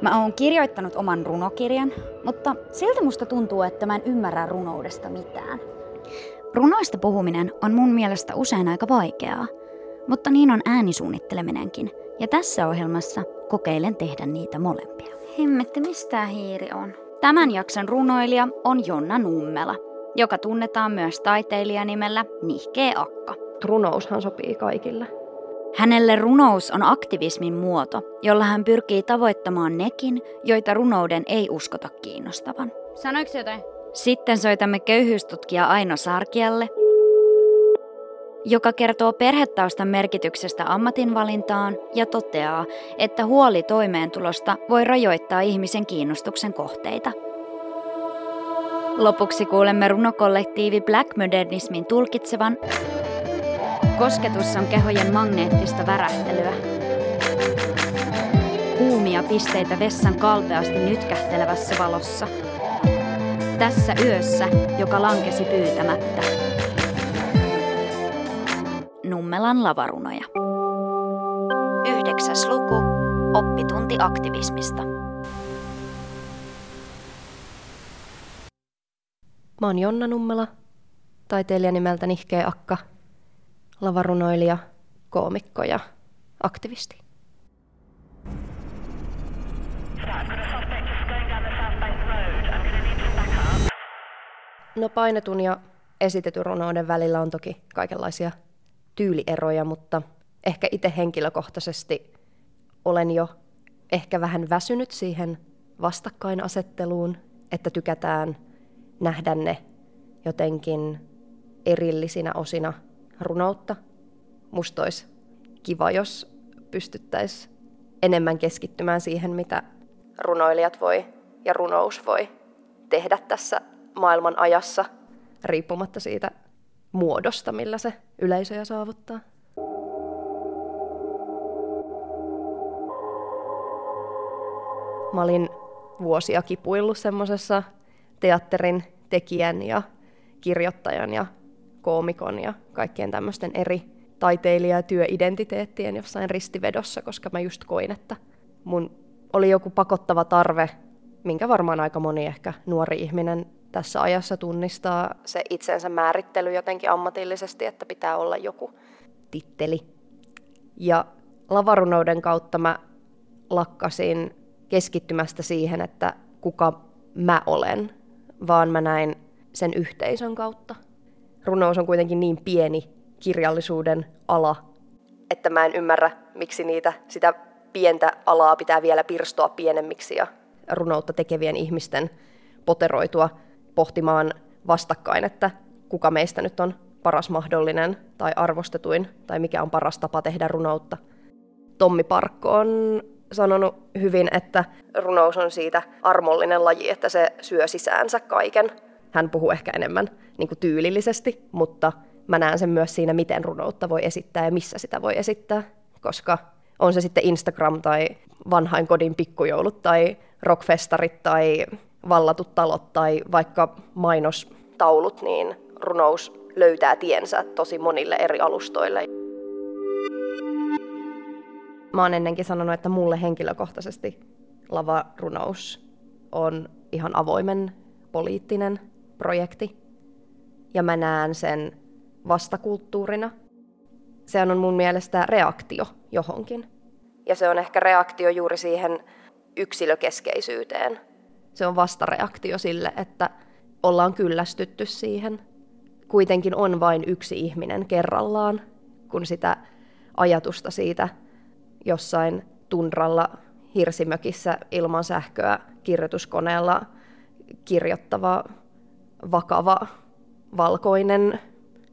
Mä oon kirjoittanut oman runokirjan, mutta silti musta tuntuu, että mä en ymmärrä runoudesta mitään. Runoista puhuminen on mun mielestä usein aika vaikeaa, mutta niin on äänisuunnitteleminenkin. Ja tässä ohjelmassa kokeilen tehdä niitä molempia. Hemmetti, mistä hiiri on? Tämän jakson runoilija on Jonna Nummela, joka tunnetaan myös taiteilijanimellä Nihkee Akka. Runoushan sopii kaikille. Hänelle runous on aktivismin muoto, jolla hän pyrkii tavoittamaan nekin, joita runouden ei uskota kiinnostavan. Sanoiko jotain? Sitten soitamme köyhyystutkija Aino Sarkialle, joka kertoo perhetaustan merkityksestä ammatinvalintaan ja toteaa, että huoli toimeentulosta voi rajoittaa ihmisen kiinnostuksen kohteita. Lopuksi kuulemme runokollektiivi Black Modernismin tulkitsevan Kosketus on kehojen magneettista värähtelyä. Kuumia pisteitä vessan kalpeasti nytkähtelevässä valossa. Tässä yössä, joka lankesi pyytämättä. Nummelan lavarunoja. Yhdeksäs luku. Oppitunti aktivismista. Mä oon Jonna Nummela, taiteilija nimeltä Nihkee Akka, lavarunoilija, koomikko ja aktivisti. No painetun ja esitetyn runouden välillä on toki kaikenlaisia tyylieroja, mutta ehkä itse henkilökohtaisesti olen jo ehkä vähän väsynyt siihen vastakkainasetteluun, että tykätään nähdä ne jotenkin erillisinä osina runoutta. Musta olisi kiva, jos pystyttäisiin enemmän keskittymään siihen, mitä runoilijat voi ja runous voi tehdä tässä maailman ajassa, riippumatta siitä muodosta, millä se yleisöjä saavuttaa. Mä olin vuosia kipuillut semmoisessa teatterin tekijän ja kirjoittajan ja koomikon ja kaikkien tämmöisten eri taiteilija- ja työidentiteettien jossain ristivedossa, koska mä just koin, että mun oli joku pakottava tarve, minkä varmaan aika moni ehkä nuori ihminen tässä ajassa tunnistaa se itsensä määrittely jotenkin ammatillisesti, että pitää olla joku titteli. Ja lavarunouden kautta mä lakkasin keskittymästä siihen, että kuka mä olen, vaan mä näin sen yhteisön kautta. Runous on kuitenkin niin pieni kirjallisuuden ala, että mä en ymmärrä, miksi niitä, sitä pientä alaa pitää vielä pirstoa pienemmiksi ja runoutta tekevien ihmisten poteroitua pohtimaan vastakkain, että kuka meistä nyt on paras mahdollinen tai arvostetuin tai mikä on paras tapa tehdä runoutta. Tommi Parkko on sanonut hyvin, että runous on siitä armollinen laji, että se syö sisäänsä kaiken. Hän puhuu ehkä enemmän niin kuin tyylillisesti, mutta mä näen sen myös siinä, miten runoutta voi esittää ja missä sitä voi esittää, koska on se sitten Instagram tai vanhain kodin pikkujoulut tai rockfestarit tai vallatut talot tai vaikka mainostaulut, niin runous löytää tiensä tosi monille eri alustoille. Mä oon ennenkin sanonut, että mulle henkilökohtaisesti lavarunous on ihan avoimen poliittinen projekti. Ja mä näen sen vastakulttuurina. Se on mun mielestä reaktio johonkin. Ja se on ehkä reaktio juuri siihen yksilökeskeisyyteen. Se on vastareaktio sille, että ollaan kyllästytty siihen. Kuitenkin on vain yksi ihminen kerrallaan, kun sitä ajatusta siitä jossain tundralla hirsimökissä ilman sähköä kirjoituskoneella kirjoittava vakava valkoinen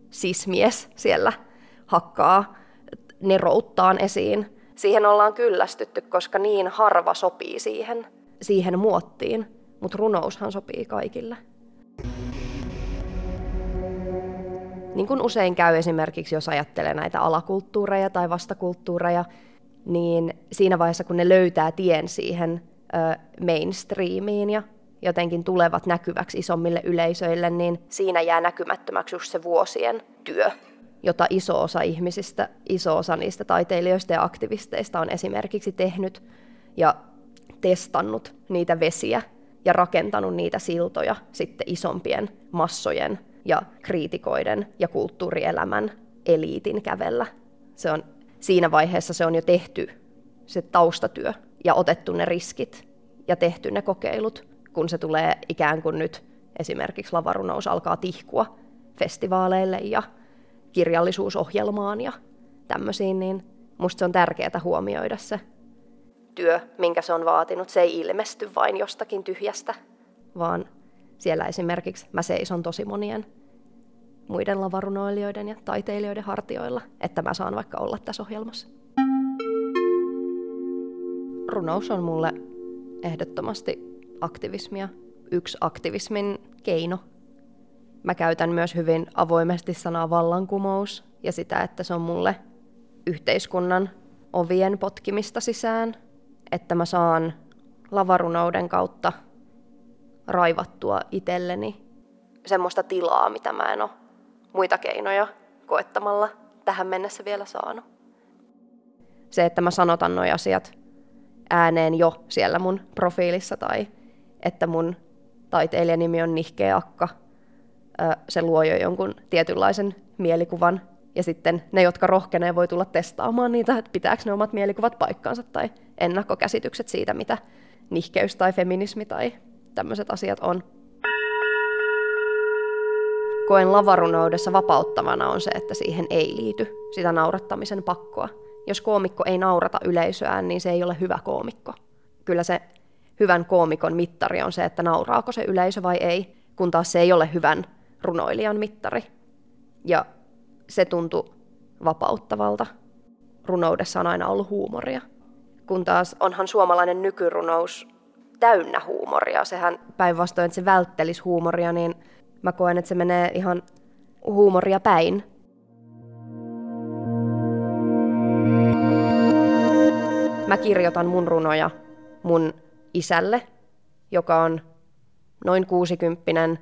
sismies siellä hakkaa nerouttaan esiin. Siihen ollaan kyllästytty, koska niin harva sopii siihen. siihen muottiin, mutta runoushan sopii kaikille. Niin kuin usein käy esimerkiksi, jos ajattelee näitä alakulttuureja tai vastakulttuureja, niin siinä vaiheessa, kun ne löytää tien siihen ö, mainstreamiin ja jotenkin tulevat näkyväksi isommille yleisöille, niin siinä jää näkymättömäksi just se vuosien työ, jota iso osa ihmisistä, iso osa niistä taiteilijoista ja aktivisteista on esimerkiksi tehnyt ja testannut niitä vesiä ja rakentanut niitä siltoja sitten isompien massojen ja kriitikoiden ja kulttuurielämän eliitin kävellä. Se on, siinä vaiheessa se on jo tehty se taustatyö ja otettu ne riskit ja tehty ne kokeilut, kun se tulee ikään kuin nyt esimerkiksi lavarunous alkaa tihkua festivaaleille ja kirjallisuusohjelmaan ja tämmöisiin, niin musta se on tärkeää huomioida se työ, minkä se on vaatinut. Se ei ilmesty vain jostakin tyhjästä, vaan siellä esimerkiksi mä seison tosi monien muiden lavarunoilijoiden ja taiteilijoiden hartioilla, että mä saan vaikka olla tässä ohjelmassa. Runous on mulle ehdottomasti aktivismia, yksi aktivismin keino. Mä käytän myös hyvin avoimesti sanaa vallankumous ja sitä, että se on mulle yhteiskunnan ovien potkimista sisään, että mä saan lavarunouden kautta raivattua itselleni semmoista tilaa, mitä mä en ole muita keinoja koettamalla tähän mennessä vielä saanut. Se, että mä sanotan nuo asiat ääneen jo siellä mun profiilissa tai että mun taiteilijanimi on Nihkeä Akka, se luo jo jonkun tietynlaisen mielikuvan ja sitten ne, jotka rohkenee, voi tulla testaamaan niitä, että pitääkö ne omat mielikuvat paikkaansa tai ennakkokäsitykset siitä, mitä nihkeys tai feminismi tai tämmöiset asiat on. Koen lavarunoudessa vapauttavana on se, että siihen ei liity sitä naurattamisen pakkoa. Jos koomikko ei naurata yleisöään, niin se ei ole hyvä koomikko. Kyllä se hyvän koomikon mittari on se, että nauraako se yleisö vai ei, kun taas se ei ole hyvän runoilijan mittari. Ja se tuntui vapauttavalta. Runoudessa on aina ollut huumoria. Kun taas onhan suomalainen nykyrunous täynnä huumoria. Sehän päinvastoin, että se välttelisi huumoria, niin mä koen, että se menee ihan huumoria päin. Mä kirjoitan mun runoja mun isälle, joka on noin kuusikymppinen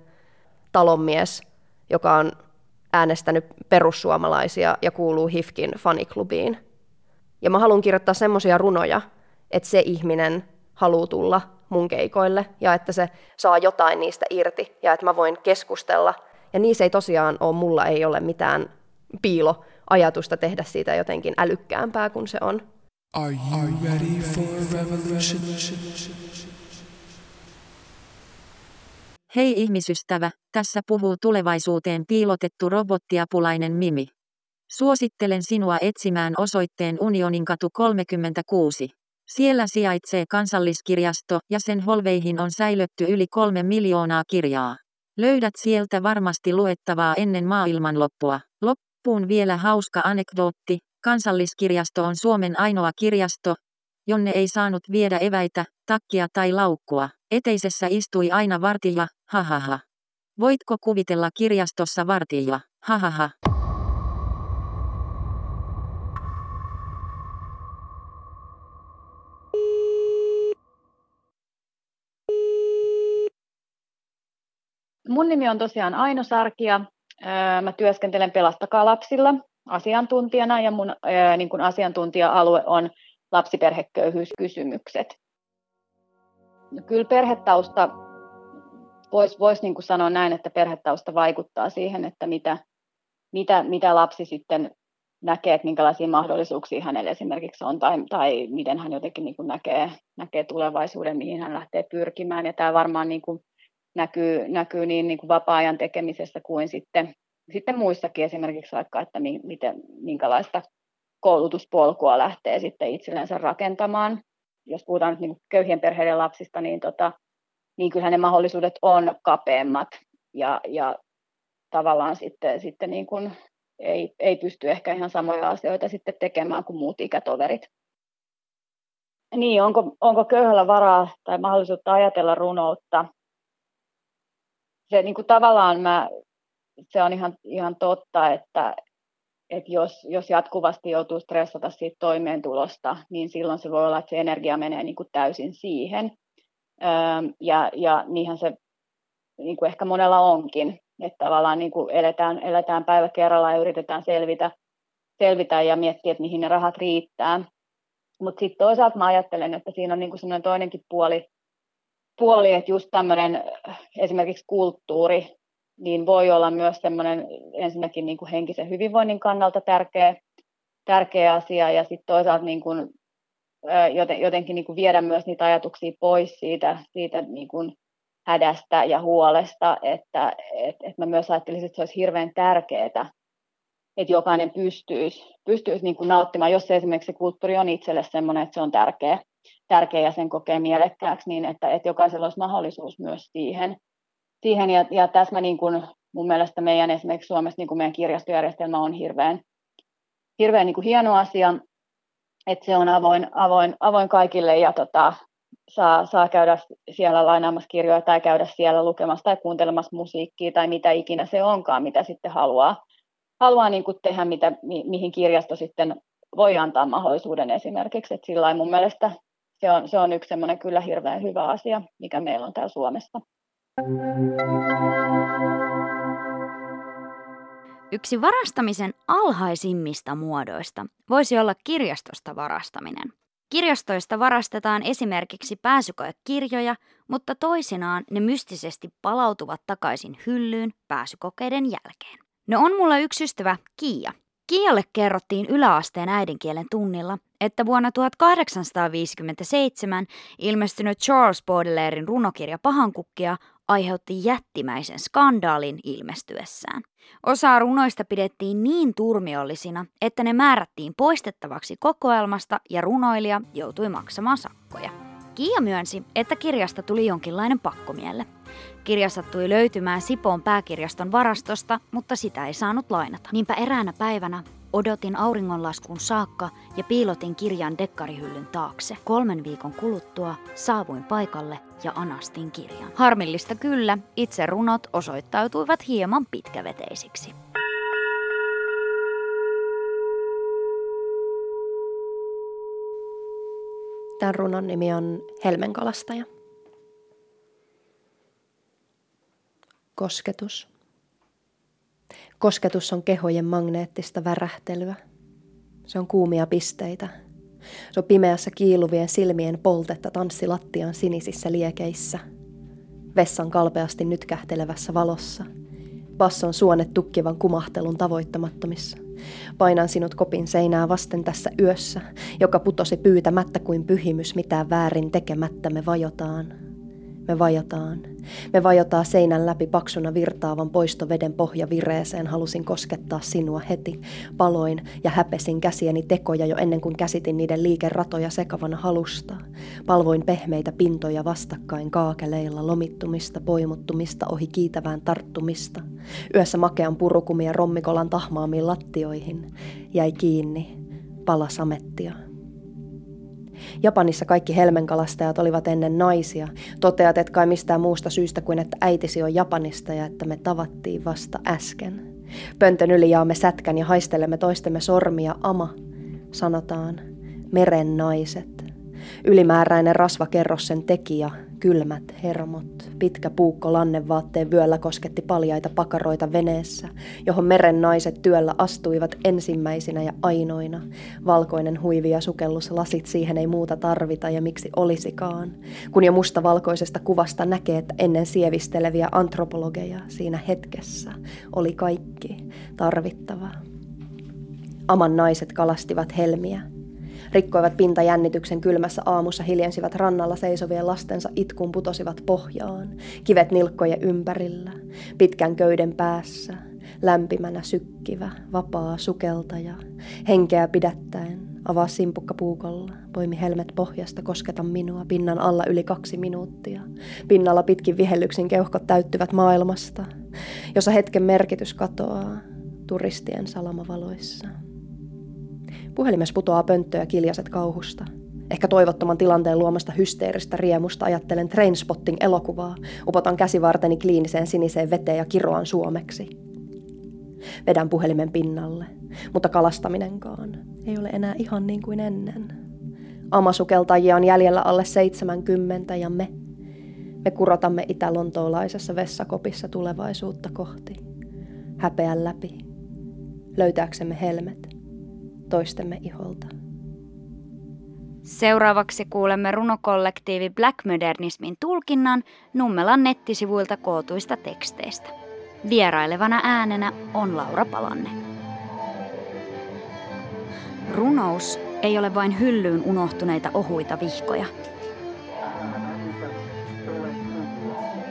talonmies, joka on äänestänyt perussuomalaisia ja kuuluu HIFKin faniklubiin. Ja mä haluan kirjoittaa semmoisia runoja, että se ihminen haluaa tulla mun keikoille ja että se saa jotain niistä irti ja että mä voin keskustella. Ja niissä ei tosiaan ole, mulla ei ole mitään piiloajatusta tehdä siitä jotenkin älykkäämpää kuin se on. Are you ready for revolution? Hei ihmisystävä, tässä puhuu tulevaisuuteen piilotettu robottiapulainen Mimi. Suosittelen sinua etsimään osoitteen Unionin katu 36. Siellä sijaitsee kansalliskirjasto ja sen holveihin on säilötty yli kolme miljoonaa kirjaa. Löydät sieltä varmasti luettavaa ennen maailmanloppua. Loppuun vielä hauska anekdootti. Kansalliskirjasto on Suomen ainoa kirjasto, jonne ei saanut viedä eväitä, takkia tai laukkua. Eteisessä istui aina vartija, hahaha. Voitko kuvitella kirjastossa vartija, hahaha. Mun nimi on tosiaan Aino Sarkia. Mä työskentelen Pelastakaa lapsilla asiantuntijana ja mun niin kun asiantuntija-alue on lapsiperheköyhyyskysymykset. No, kyllä perhetausta, voisi vois niin sanoa näin, että perhetausta vaikuttaa siihen, että mitä, mitä, mitä lapsi sitten näkee, että minkälaisia mahdollisuuksia hänellä esimerkiksi on, tai, tai miten hän jotenkin niin näkee, näkee tulevaisuuden, mihin hän lähtee pyrkimään. Ja tämä varmaan niin kuin näkyy, näkyy niin, niin kuin vapaa-ajan tekemisessä kuin sitten, sitten muissakin esimerkiksi vaikka, että miten, minkälaista koulutuspolkua lähtee sitten itsellensä rakentamaan. Jos puhutaan nyt niin köyhien perheiden lapsista, niin, tota, niin kyllähän ne mahdollisuudet on kapeammat ja, ja tavallaan sitten, sitten niin kuin ei, ei pysty ehkä ihan samoja asioita sitten tekemään kuin muut ikätoverit. niin, onko, onko köyhällä varaa tai mahdollisuutta ajatella runoutta? Se niin kuin tavallaan mä, se on ihan, ihan totta, että, että jos, jos jatkuvasti joutuu stressata siitä toimeentulosta, niin silloin se voi olla, että se energia menee niin kuin täysin siihen. Ja, ja niinhän se niin kuin ehkä monella onkin, että tavallaan niin kuin eletään, eletään päivä kerrallaan ja yritetään selvitä, selvitä ja miettiä, että mihin ne rahat riittää. Mutta sitten toisaalta mä ajattelen, että siinä on niinku sellainen toinenkin puoli, puoli, että just tämmöinen esimerkiksi kulttuuri, niin voi olla myös semmoinen ensinnäkin niin kuin henkisen hyvinvoinnin kannalta tärkeä, tärkeä asia, ja sitten toisaalta niin kuin, joten, jotenkin niin kuin viedä myös niitä ajatuksia pois siitä, siitä niin kuin hädästä ja huolesta, että et, et mä myös ajattelisin, että se olisi hirveän tärkeää, että jokainen pystyisi, pystyisi niin kuin nauttimaan, jos se esimerkiksi se kulttuuri on itselle sellainen, että se on tärkeä, tärkeä ja sen kokee mielekkääksi, niin että, että jokaisella olisi mahdollisuus myös siihen. Siihen ja, ja tässä mä niin kuin, mun mielestä meidän esimerkiksi Suomessa niin kuin meidän kirjastojärjestelmä on hirveän, hirveän niin kuin hieno asia, että se on avoin, avoin, avoin kaikille ja tota, saa, saa käydä siellä lainaamassa kirjoja tai käydä siellä lukemassa tai kuuntelemassa musiikkia tai mitä ikinä se onkaan, mitä sitten haluaa haluaa niin kuin tehdä, mitä, mi, mihin kirjasto sitten voi antaa mahdollisuuden esimerkiksi. Että sillä mun mielestä se on, se on yksi semmoinen kyllä hirveän hyvä asia, mikä meillä on täällä Suomessa. Yksi varastamisen alhaisimmista muodoista voisi olla kirjastosta varastaminen. Kirjastoista varastetaan esimerkiksi pääsykoekirjoja, mutta toisinaan ne mystisesti palautuvat takaisin hyllyyn pääsykokeiden jälkeen. No on mulla yksi ystävä, Kiia. Kialle kerrottiin yläasteen äidinkielen tunnilla, että vuonna 1857 ilmestynyt Charles Baudelairein runokirja Pahankukkia aiheutti jättimäisen skandaalin ilmestyessään. Osa runoista pidettiin niin turmiollisina, että ne määrättiin poistettavaksi kokoelmasta ja runoilija joutui maksamaan sakkoja. Kiia myönsi, että kirjasta tuli jonkinlainen pakkomielle. Kirja sattui löytymään Sipoon pääkirjaston varastosta, mutta sitä ei saanut lainata. Niinpä eräänä päivänä odotin auringonlaskun saakka ja piilotin kirjan dekkarihyllyn taakse. Kolmen viikon kuluttua saavuin paikalle ja anastin kirjan. Harmillista kyllä, itse runot osoittautuivat hieman pitkäveteisiksi. Tämän runon nimi on Helmenkalastaja. Kosketus. Kosketus on kehojen magneettista värähtelyä. Se on kuumia pisteitä. Se on pimeässä kiiluvien silmien poltetta tanssilattian sinisissä liekeissä. Vessan kalpeasti nytkähtelevässä valossa. Basson suonet tukkivan kumahtelun tavoittamattomissa. Painan sinut kopin seinää vasten tässä yössä, joka putosi pyytämättä kuin pyhimys mitään väärin tekemättä me vajotaan. Me vajotaan. Me vajotaan seinän läpi paksuna virtaavan poistoveden pohjavireeseen. Halusin koskettaa sinua heti. Paloin ja häpesin käsieni tekoja jo ennen kuin käsitin niiden liikeratoja sekavana halusta. Palvoin pehmeitä pintoja vastakkain kaakeleilla, lomittumista, poimuttumista, ohi kiitävään tarttumista. Yössä makean purukumia rommikolan tahmaamiin lattioihin. Jäi kiinni. Pala samettia. Japanissa kaikki helmenkalastajat olivat ennen naisia. Toteat, et kai mistään muusta syystä kuin että äitisi on Japanista ja että me tavattiin vasta äsken. Pöntön yli jaamme sätkän ja haistelemme toistemme sormia ama, sanotaan, meren naiset. Ylimääräinen rasvakerros sen tekijä, kylmät hermot. Pitkä puukko lannevaatteen vyöllä kosketti paljaita pakaroita veneessä, johon meren naiset työllä astuivat ensimmäisinä ja ainoina. Valkoinen huivi ja sukellus lasit siihen ei muuta tarvita ja miksi olisikaan. Kun jo mustavalkoisesta kuvasta näkee, että ennen sievisteleviä antropologeja siinä hetkessä oli kaikki tarvittava. Aman naiset kalastivat helmiä, rikkoivat pintajännityksen kylmässä aamussa, hiljensivät rannalla seisovien lastensa itkuun putosivat pohjaan, kivet nilkkojen ympärillä, pitkän köyden päässä, lämpimänä sykkivä, vapaa sukeltaja, henkeä pidättäen, avaa simpukka puukolla, poimi helmet pohjasta, kosketa minua, pinnan alla yli kaksi minuuttia. Pinnalla pitkin vihellyksen keuhkot täyttyvät maailmasta, jossa hetken merkitys katoaa turistien salamavaloissa. Puhelimes putoaa pönttöä kiljaset kauhusta. Ehkä toivottoman tilanteen luomasta hysteeristä riemusta ajattelen Trainspotting-elokuvaa, upotan käsivarteni kliiniseen siniseen veteen ja kiroan suomeksi. Vedän puhelimen pinnalle, mutta kalastaminenkaan ei ole enää ihan niin kuin ennen. Amasukeltajia on jäljellä alle 70 ja me, me kurotamme itä-lontoolaisessa vessakopissa tulevaisuutta kohti. Häpeän läpi, löytääksemme helmet toistemme iholta. Seuraavaksi kuulemme runokollektiivi Black Modernismin tulkinnan Nummelan nettisivuilta kootuista teksteistä. Vierailevana äänenä on Laura Palanne. Runous ei ole vain hyllyyn unohtuneita ohuita vihkoja.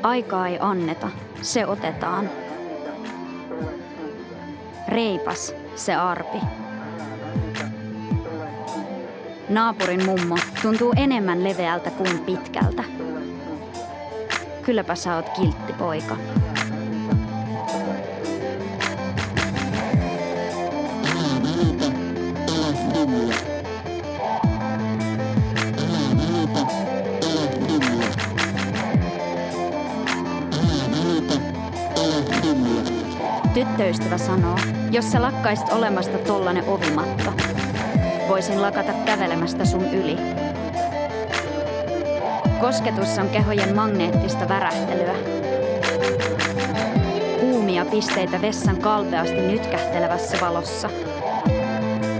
Aikaa ei anneta, se otetaan. Reipas se arpi. Naapurin mummo tuntuu enemmän leveältä kuin pitkältä. Kylläpä sä oot kiltti poika. Tyttöystävä sanoo, jos sä lakkaisit olemasta tollanen ovimatto, voisin lakata kävelemästä sun yli. Kosketus on kehojen magneettista värähtelyä. Kuumia pisteitä vessan kalpeasti nytkähtelevässä valossa.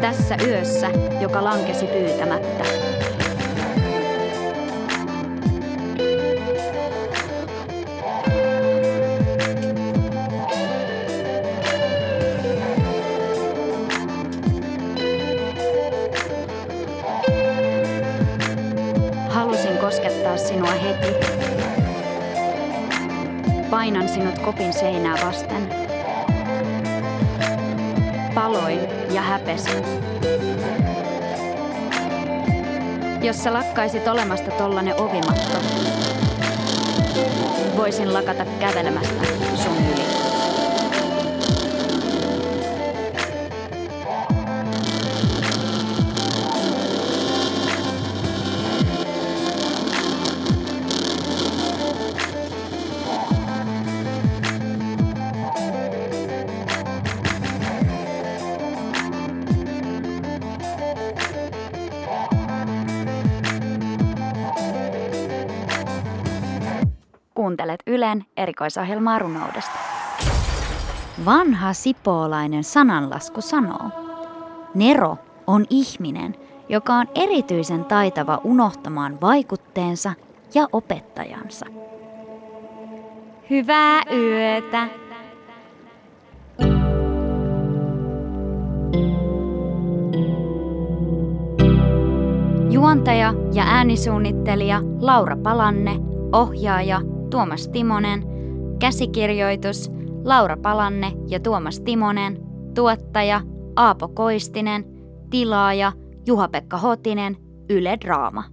Tässä yössä, joka lankesi pyytämättä. Painan sinut kopin seinää vasten. Paloin ja häpesin. Jos sä lakkaisit olemasta tollanen ovimatto, voisin lakata kävelemästä Ylen erikoisohjelmaa runoudesta. Vanha sipoolainen sananlasku sanoo, Nero on ihminen, joka on erityisen taitava unohtamaan vaikutteensa ja opettajansa. Hyvää yötä! Juontaja ja äänisuunnittelija Laura Palanne, ohjaaja Tuomas Timonen, käsikirjoitus Laura Palanne ja Tuomas Timonen, tuottaja Aapo Koistinen, tilaaja Juha-Pekka Hotinen, Yle Draama.